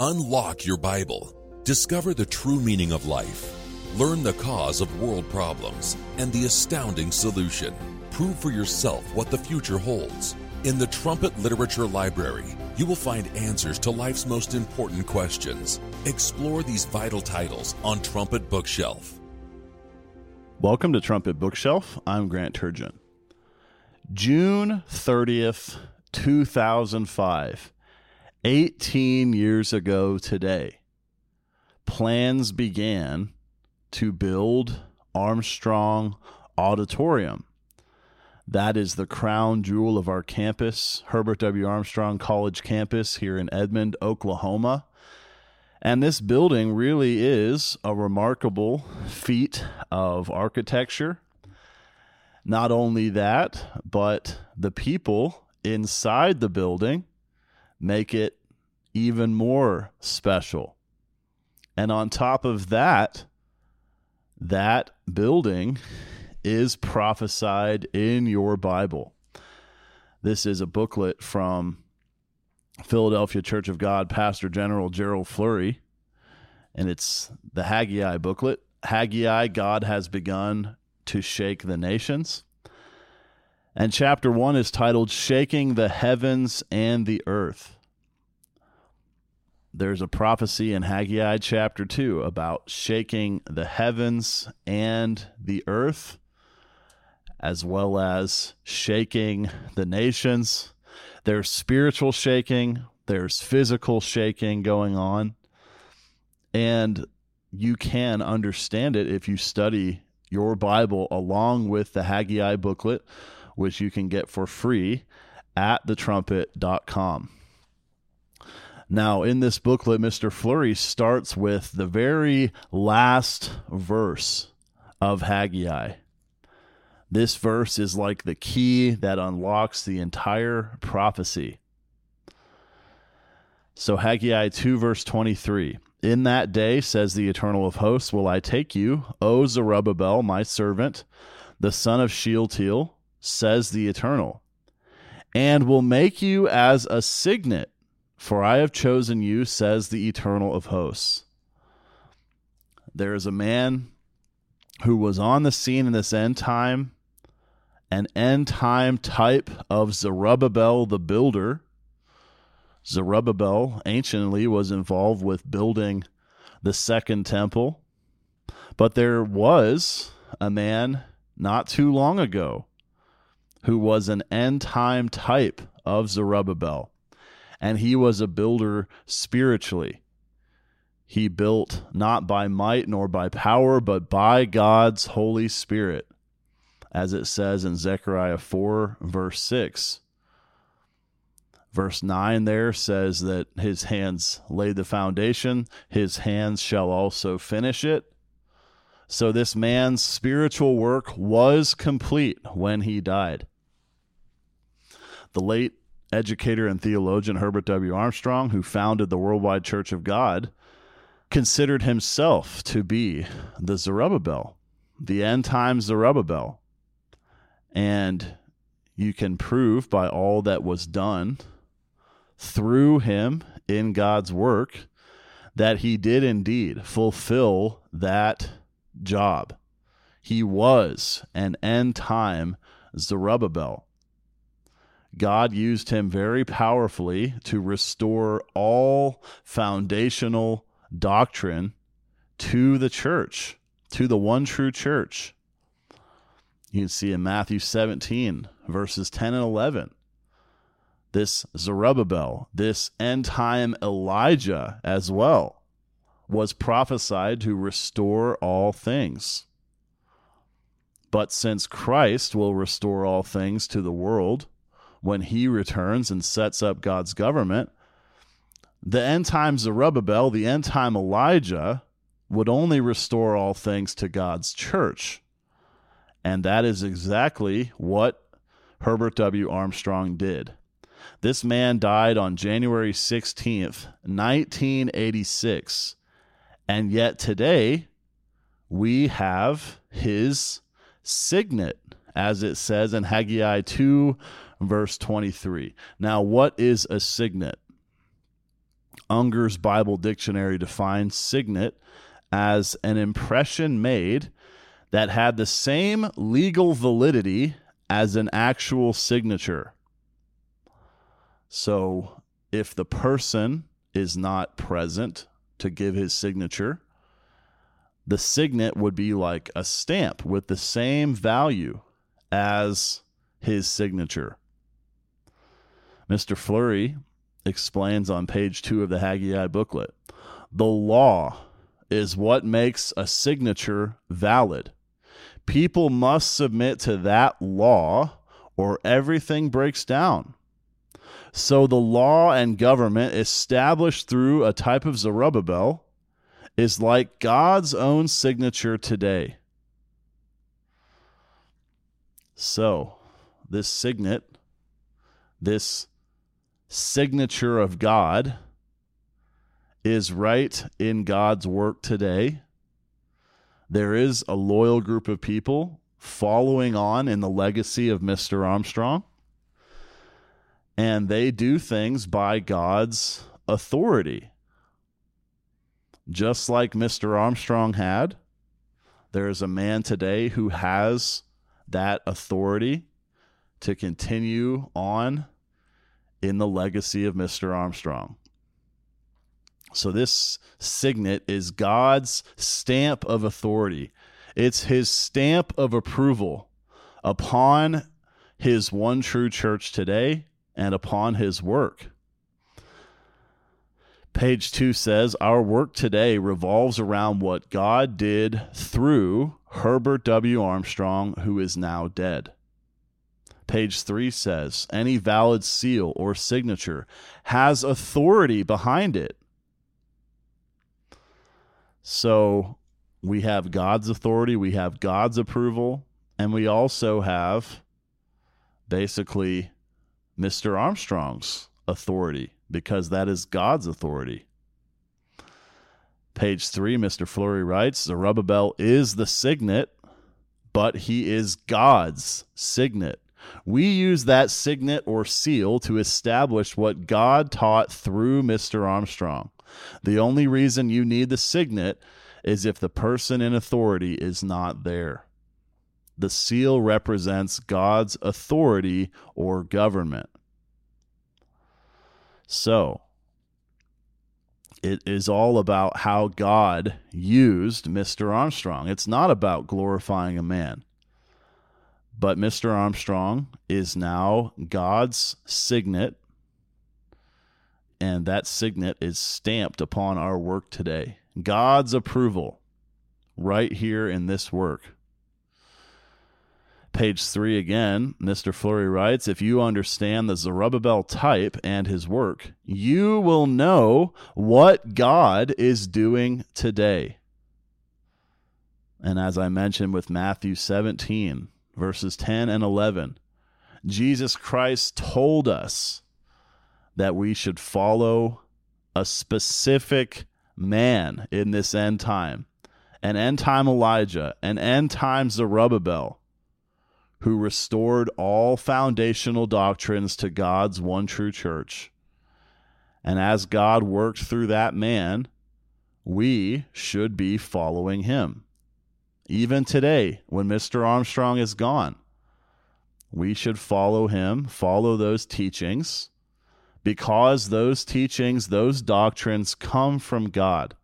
Unlock your Bible. Discover the true meaning of life. Learn the cause of world problems and the astounding solution. Prove for yourself what the future holds. In the Trumpet Literature Library, you will find answers to life's most important questions. Explore these vital titles on Trumpet Bookshelf. Welcome to Trumpet Bookshelf. I'm Grant Turgeon. June 30th, 2005. 18 years ago today, plans began to build Armstrong Auditorium. That is the crown jewel of our campus, Herbert W. Armstrong College campus here in Edmond, Oklahoma. And this building really is a remarkable feat of architecture. Not only that, but the people inside the building make it even more special. And on top of that, that building is prophesied in your Bible. This is a booklet from Philadelphia Church of God Pastor General Gerald Flurry, and it's the Haggai booklet. Haggai, God has begun to shake the nations. And chapter one is titled Shaking the Heavens and the Earth. There's a prophecy in Haggai chapter 2 about shaking the heavens and the earth, as well as shaking the nations. There's spiritual shaking, there's physical shaking going on. And you can understand it if you study your Bible along with the Haggai booklet which you can get for free at thetrumpet.com. Now, in this booklet, Mr. Flurry starts with the very last verse of Haggai. This verse is like the key that unlocks the entire prophecy. So, Haggai 2, verse 23 In that day, says the Eternal of Hosts, will I take you, O Zerubbabel, my servant, the son of Shealtiel, says the Eternal, and will make you as a signet, for I have chosen you, says the Eternal of hosts. There is a man who was on the scene in this end time, an end time type of Zerubbabel the builder. Zerubbabel anciently was involved with building the second temple, but there was a man not too long ago who was an end time type of Zerubbabel, and he was a builder spiritually. He built not by might nor by power, but by God's Holy Spirit, as it says in Zechariah 4, verse 6. Verse 9 there says that his hands laid the foundation, his hands shall also finish it. So this man's spiritual work was complete when he died. The late educator and theologian Herbert W. Armstrong, who founded the Worldwide Church of God, considered himself to be the Zerubbabel, the end time Zerubbabel. And you can prove by all that was done through him in God's work that he did indeed fulfill that job. He was an end time Zerubbabel. God used him very powerfully to restore all foundational doctrine to the church, to the one true church. You can see in Matthew 17, verses 10 and 11. This Zerubbabel, this end time Elijah as well, was prophesied to restore all things. But since Christ will restore all things to the world when he returns and sets up God's government, the end time Zerubbabel, the end time Elijah, would only restore all things to God's church. And that is exactly what Herbert W. Armstrong did. This man died on January 16th, 1986 and yet today, we have his signet, as it says in Haggai 2, verse 23. Now, what is a signet? Unger's Bible Dictionary defines signet as an impression made that had the same legal validity as an actual signature. So if the person is not present to give his signature, the signet would be like a stamp with the same value as his signature. Mr. Flurry explains on page two of the Haggai booklet the law is what makes a signature valid. People must submit to that law or everything breaks down. So the law and government established through a type of Zerubbabel is like God's own signature today. So, this signet, this signature of God, is right in God's work today. There is a loyal group of people following on in the legacy of Mr. Armstrong and they do things by God's authority. Just like Mr. Armstrong had, there is a man today who has that authority to continue on in the legacy of Mr. Armstrong. So, this signet is God's stamp of authority. It's his stamp of approval upon his one true church today and upon his work. Page 2 says, Our work today revolves around what God did through Herbert W. Armstrong, who is now dead. Page 3 says, Any valid seal or signature has authority behind it. So we have God's authority, we have God's approval, and we also have basically Mr. Armstrong's authority because that is God's authority. Page three, Mr. Flurry writes Zerubbabel is the signet, but he is God's signet. We use that signet or seal to establish what God taught through Mr. Armstrong. The only reason you need the signet is if the person in authority is not there. The seal represents God's authority or government. So, it is all about how God used Mr. Armstrong. It's not about glorifying a man. But Mr. Armstrong is now God's signet, and that signet is stamped upon our work today. God's approval right here in this work. Page three again, Mr. Flurry writes If you understand the Zerubbabel type and his work, you will know what God is doing today. And as I mentioned with Matthew 17, verses 10 and 11, Jesus Christ told us that we should follow a specific man in this end time an end time Elijah, an end time Zerubbabel who restored all foundational doctrines to God's one true church. And as God worked through that man, we should be following him. Even today, when Mr. Armstrong is gone, we should follow him, follow those teachings, because those teachings, those doctrines come from God.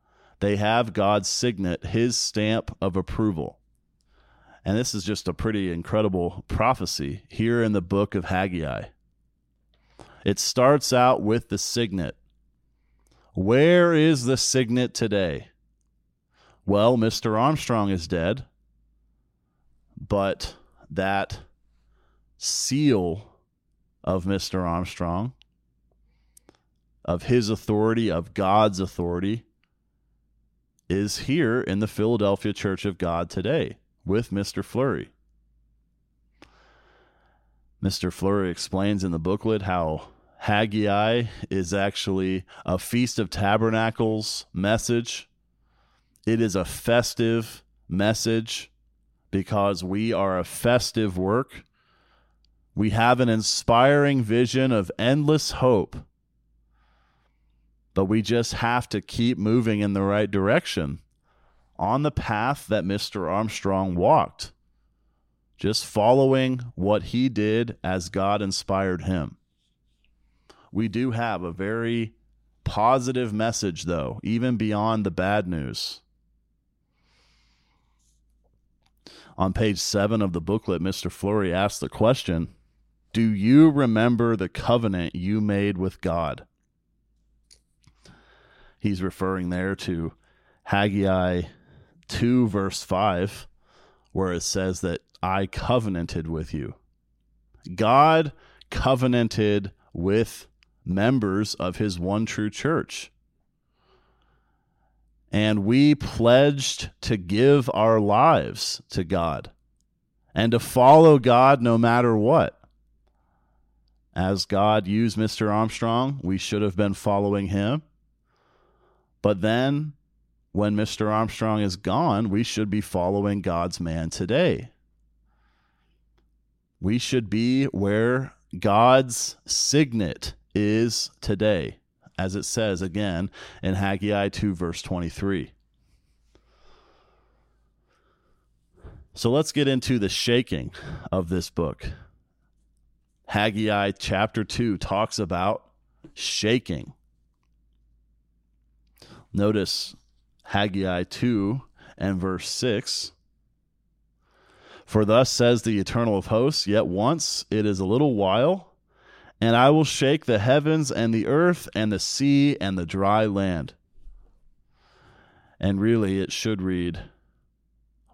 They have God's signet, his stamp of approval. And this is just a pretty incredible prophecy here in the book of Haggai. It starts out with the signet. Where is the signet today? Well, Mr. Armstrong is dead, but that seal of Mr. Armstrong, of his authority, of God's authority, is here in the Philadelphia Church of God today with Mr. Flurry. Mr. Flurry explains in the booklet how Haggai is actually a Feast of Tabernacles message. It is a festive message because we are a festive work. We have an inspiring vision of endless hope. But we just have to keep moving in the right direction on the path that Mr. Armstrong walked, just following what he did as God inspired him. We do have a very positive message, though, even beyond the bad news. On page seven of the booklet, Mr. Flurry asks the question Do you remember the covenant you made with God? He's referring there to Haggai 2, verse 5, where it says that I covenanted with you. God covenanted with members of his one true church. And we pledged to give our lives to God and to follow God no matter what. As God used Mr. Armstrong, we should have been following him. But then, when Mr. Armstrong is gone, we should be following God's man today. We should be where God's signet is today, as it says again in Haggai 2, verse 23. So let's get into the shaking of this book. Haggai chapter 2 talks about shaking. Notice Haggai 2 and verse 6. For thus says the eternal of hosts, yet once it is a little while and I will shake the heavens and the earth and the sea and the dry land. And really, it should read,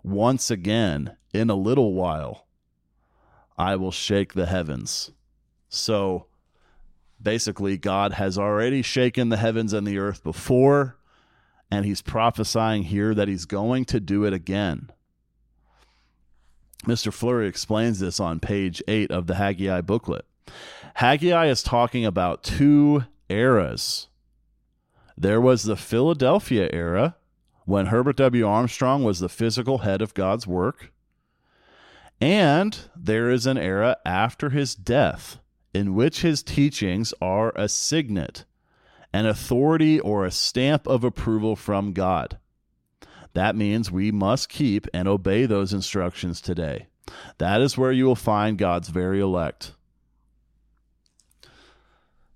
Once again, in a little while, I will shake the heavens. So basically, God has already shaken the heavens and the earth before, and he's prophesying here that he's going to do it again. Mr. Flurry explains this on page 8 of the Haggai booklet. Haggai is talking about two eras. There was the Philadelphia era when Herbert W. Armstrong was the physical head of God's work. And there is an era after his death in which his teachings are a signet, an authority or a stamp of approval from God. That means we must keep and obey those instructions today. That is where you will find God's very elect.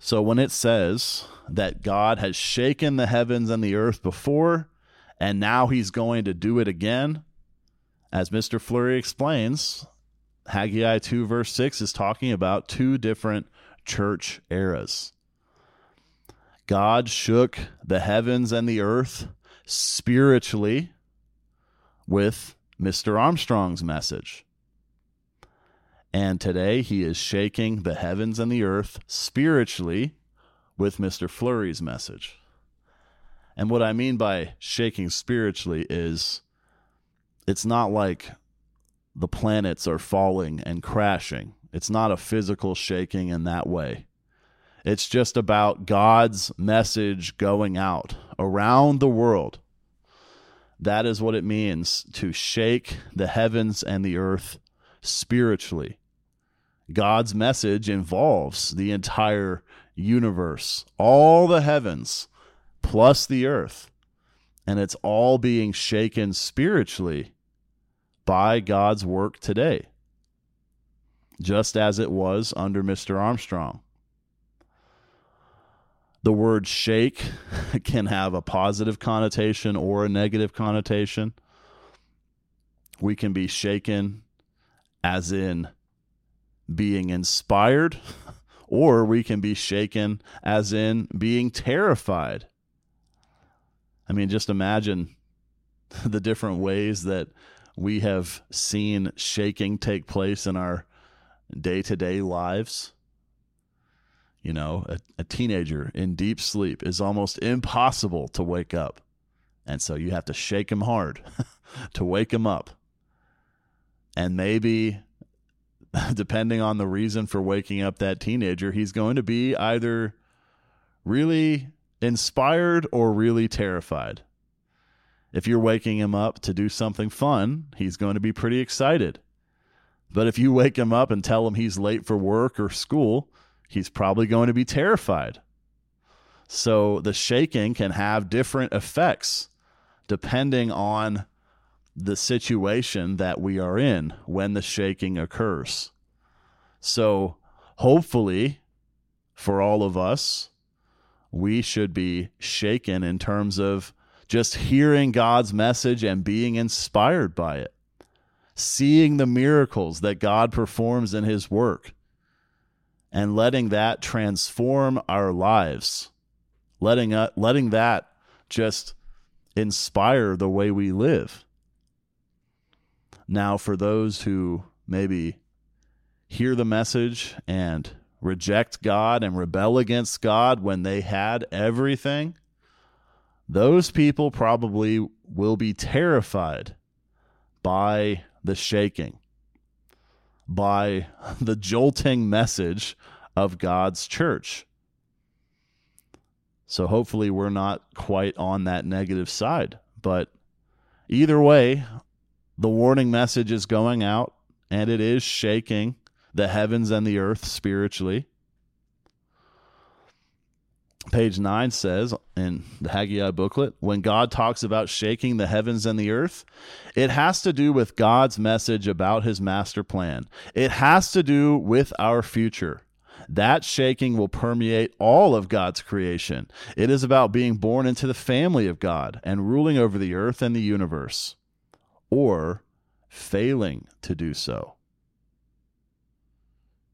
So when it says that God has shaken the heavens and the earth before, and now he's going to do it again, as Mr. Flurry explains, Haggai 2, verse 6 is talking about two different church eras. God shook the heavens and the earth spiritually with Mr. Armstrong's message. And today he is shaking the heavens and the earth spiritually with Mr. Flurry's message. And what I mean by shaking spiritually is it's not like the planets are falling and crashing. It's not a physical shaking in that way. It's just about God's message going out around the world. That is what it means to shake the heavens and the earth spiritually. God's message involves the entire universe, all the heavens, plus the earth. And it's all being shaken spiritually by God's work today, just as it was under Mr. Armstrong. The word shake can have a positive connotation or a negative connotation. We can be shaken as in being inspired, or we can be shaken as in being terrified. I mean, just imagine the different ways that we have seen shaking take place in our day to day lives. You know, a, a, teenager in deep sleep is almost impossible to wake up. And so you have to shake him hard to wake him up. And maybe depending on the reason for waking up that teenager, he's going to be either really inspired or really terrified. If you're waking him up to do something fun, he's going to be pretty excited. But if you wake him up and tell him he's late for work or school, he's probably going to be terrified. So the shaking can have different effects depending on the situation that we are in when the shaking occurs. So hopefully, for all of us, we should be shaken in terms of just hearing God's message and being inspired by it, seeing the miracles that God performs in His work, and letting that transform our lives, letting, uh, letting that just inspire the way we live. Now, for those who maybe hear the message and reject God and rebel against God when they had everything, those people probably will be terrified by the shaking, by the jolting message of God's church. So hopefully we're not quite on that negative side. But either way, the warning message is going out and it is shaking the heavens and the earth spiritually. Page 9 says in the Haggai booklet when God talks about shaking the heavens and the earth, it has to do with God's message about his master plan. It has to do with our future. That shaking will permeate all of God's creation. It is about being born into the family of God and ruling over the earth and the universe, or failing to do so.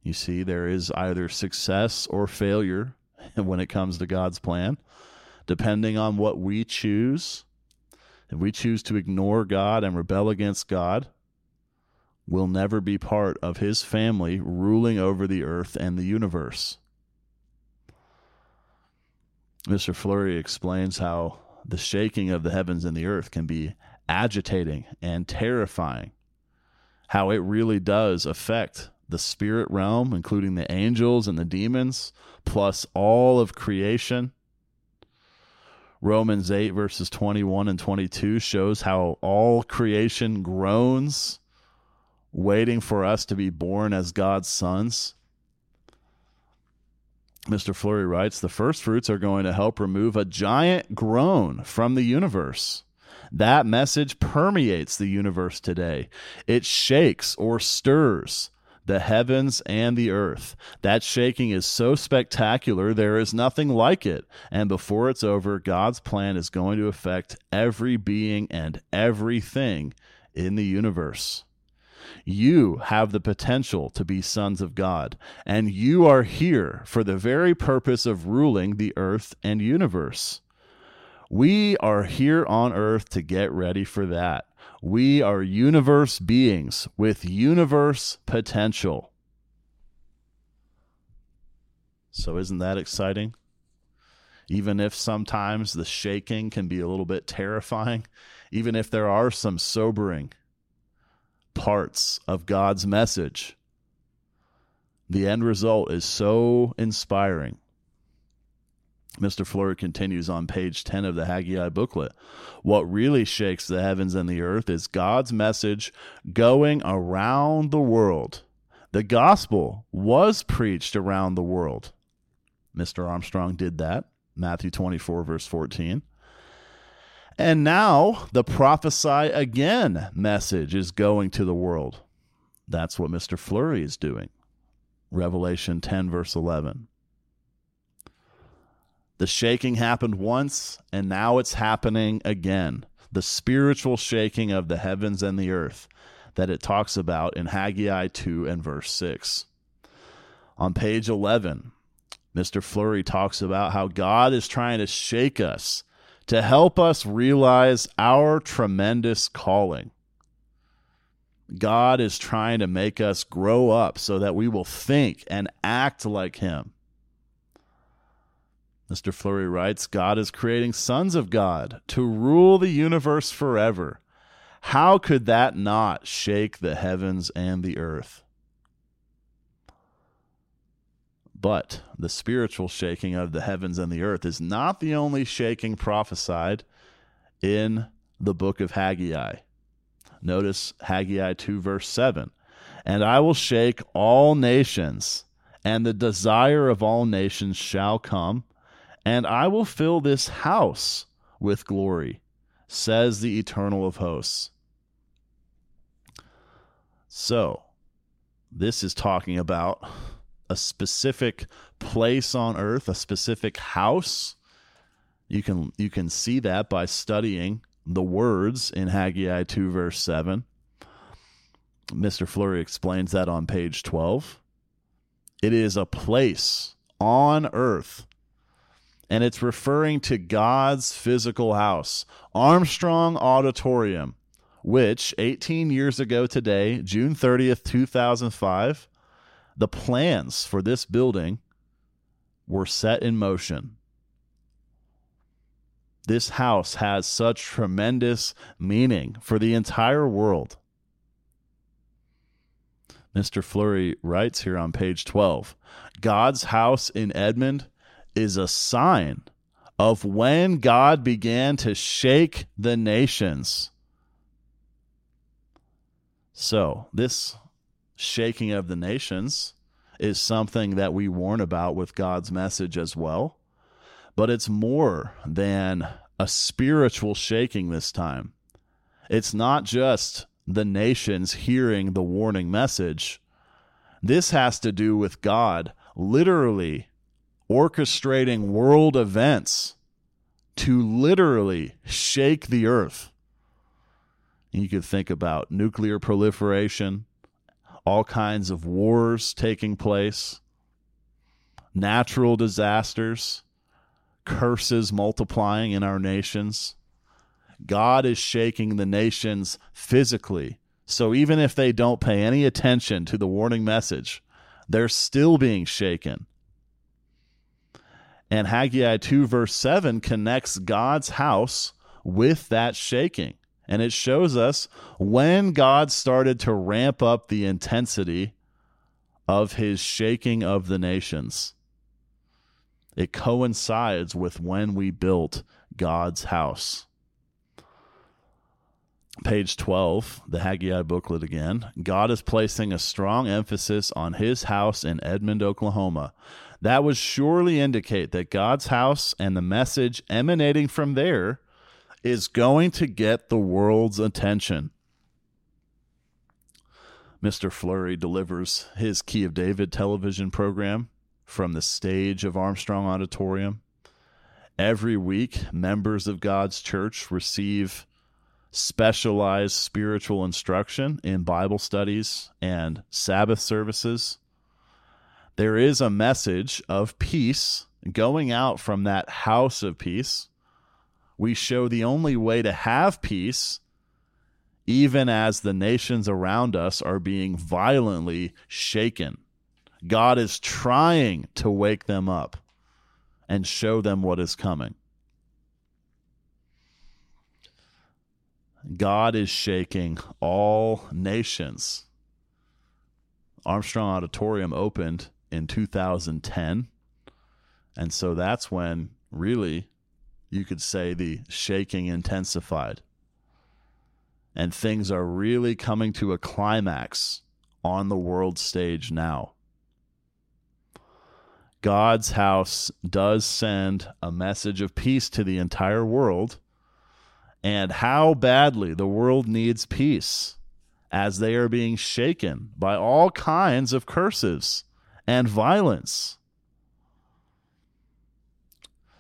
You see, there is either success or failure when it comes to God's plan, depending on what we choose. If we choose to ignore God and rebel against God, we'll never be part of his family ruling over the earth and the universe. Mr. Flurry explains how the shaking of the heavens and the earth can be agitating and terrifying, how it really does affect the spirit realm, including the angels and the demons, plus all of creation. Romans 8, verses 21 and 22 shows how all creation groans, waiting for us to be born as God's sons. Mr. Flurry writes The first fruits are going to help remove a giant groan from the universe. That message permeates the universe today. It shakes or stirs the heavens and the earth. That shaking is so spectacular, there is nothing like it. And before it's over, God's plan is going to affect every being and everything in the universe. You have the potential to be sons of God, and you are here for the very purpose of ruling the earth and universe. We are here on earth to get ready for that. We are universe beings with universe potential. So, isn't that exciting? Even if sometimes the shaking can be a little bit terrifying, even if there are some sobering parts of God's message, the end result is so inspiring Mr. Flurry continues on page 10 of the Haggai booklet. What really shakes the heavens and the earth is God's message going around the world. The gospel was preached around the world. Mr. Armstrong did that. Matthew 24, verse 14. And now the prophesy again message is going to the world. That's what Mr. Flurry is doing. Revelation 10, verse 11. The shaking happened once, and now it's happening again. The spiritual shaking of the heavens and the earth that it talks about in Haggai 2 and verse 6. On page 11, Mr. Flurry talks about how God is trying to shake us to help us realize our tremendous calling. God is trying to make us grow up so that we will think and act like Him. Mr. Flurry writes God is creating sons of God to rule the universe forever. How could that not shake the heavens and the earth? But the spiritual shaking of the heavens and the earth is not the only shaking prophesied in the book of Haggai. Notice Haggai 2, verse 7. And I will shake all nations, and the desire of all nations shall come and I will fill this house with glory, says the eternal of hosts. So, this is talking about a specific place on earth, a specific house. You can you can see that by studying the words in Haggai 2 verse 7. Mr. Flurry explains that on page 12. It is a place on earth and it's referring to God's physical house, Armstrong Auditorium, which 18 years ago today, June 30th, 2005, the plans for this building were set in motion. This house has such tremendous meaning for the entire world. Mr. Flurry writes here on page 12 God's house in Edmond is a sign of when God began to shake the nations. So, this shaking of the nations is something that we warn about with God's message as well. But it's more than a spiritual shaking this time. It's not just the nations hearing the warning message. This has to do with God literally orchestrating world events to literally shake the earth. You could think about nuclear proliferation, all kinds of wars taking place, natural disasters, curses multiplying in our nations. God is shaking the nations physically. So even if they don't pay any attention to the warning message, they're still being shaken. And Haggai 2, verse 7 connects God's house with that shaking. And it shows us when God started to ramp up the intensity of his shaking of the nations. It coincides with when we built God's house. Page 12, the Haggai booklet again. God is placing a strong emphasis on his house in Edmond, Oklahoma. That would surely indicate that God's house and the message emanating from there is going to get the world's attention. Mr. Flurry delivers his Key of David television program from the stage of Armstrong Auditorium. Every week, members of God's church receive specialized spiritual instruction in Bible studies and Sabbath services. There is a message of peace going out from that house of peace we show the only way to have peace, even as the nations around us are being violently shaken. God is trying to wake them up and show them what is coming. God is shaking all nations. Armstrong Auditorium opened in 2010. And so that's when really you could say the shaking intensified. And things are really coming to a climax on the world stage now. God's house does send a message of peace to the entire world, and how badly the world needs peace as they are being shaken by all kinds of curses and violence.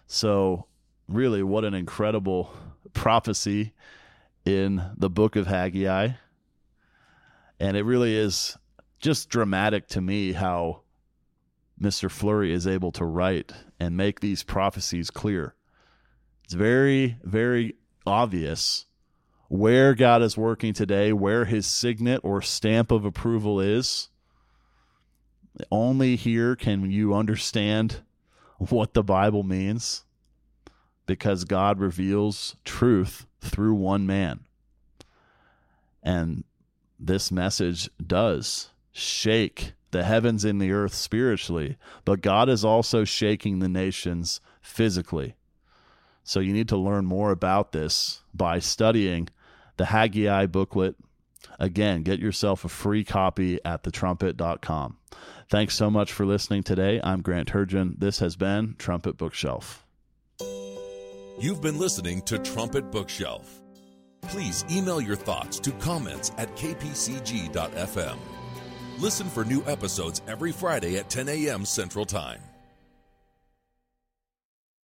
So, really, what an incredible prophecy in the book of Haggai. And it really is just dramatic to me how Mr. Flurry is able to write and make these prophecies clear. It's very, very obvious where God is working today, where his signet or stamp of approval is. Only here can you understand what the Bible means because God reveals truth through one man. And this message does shake the heavens and the earth spiritually, but God is also shaking the nations physically. So you need to learn more about this by studying the Haggai booklet. Again, get yourself a free copy at thetrumpet.com. Thanks so much for listening today. I'm Grant Turgeon. This has been Trumpet Bookshelf. You've been listening to Trumpet Bookshelf. Please email your thoughts to comments at kpcg.fm. Listen for new episodes every Friday at 10 a.m. Central Time.